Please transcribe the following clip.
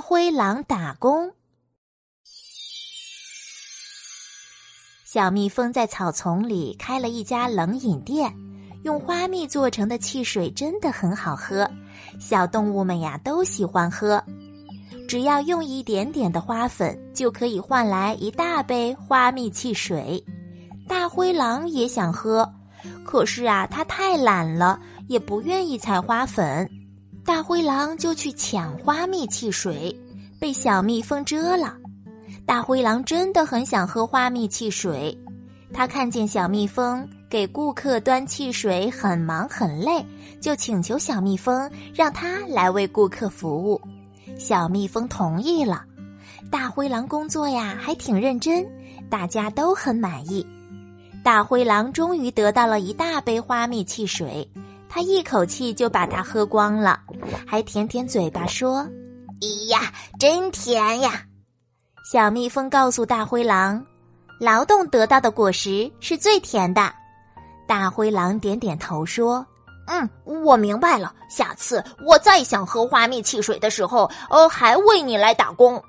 灰狼打工。小蜜蜂在草丛里开了一家冷饮店，用花蜜做成的汽水真的很好喝，小动物们呀都喜欢喝。只要用一点点的花粉，就可以换来一大杯花蜜汽水。大灰狼也想喝，可是啊，他太懒了，也不愿意采花粉。大灰狼就去抢花蜜汽水，被小蜜蜂蛰了。大灰狼真的很想喝花蜜汽水，他看见小蜜蜂给顾客端汽水很忙很累，就请求小蜜蜂让他来为顾客服务。小蜜蜂同意了。大灰狼工作呀还挺认真，大家都很满意。大灰狼终于得到了一大杯花蜜汽水。他一口气就把它喝光了，还舔舔嘴巴说：“咦呀，真甜呀！”小蜜蜂告诉大灰狼：“劳动得到的果实是最甜的。”大灰狼点点头说：“嗯，我明白了。下次我再想喝花蜜汽水的时候，呃，还为你来打工。”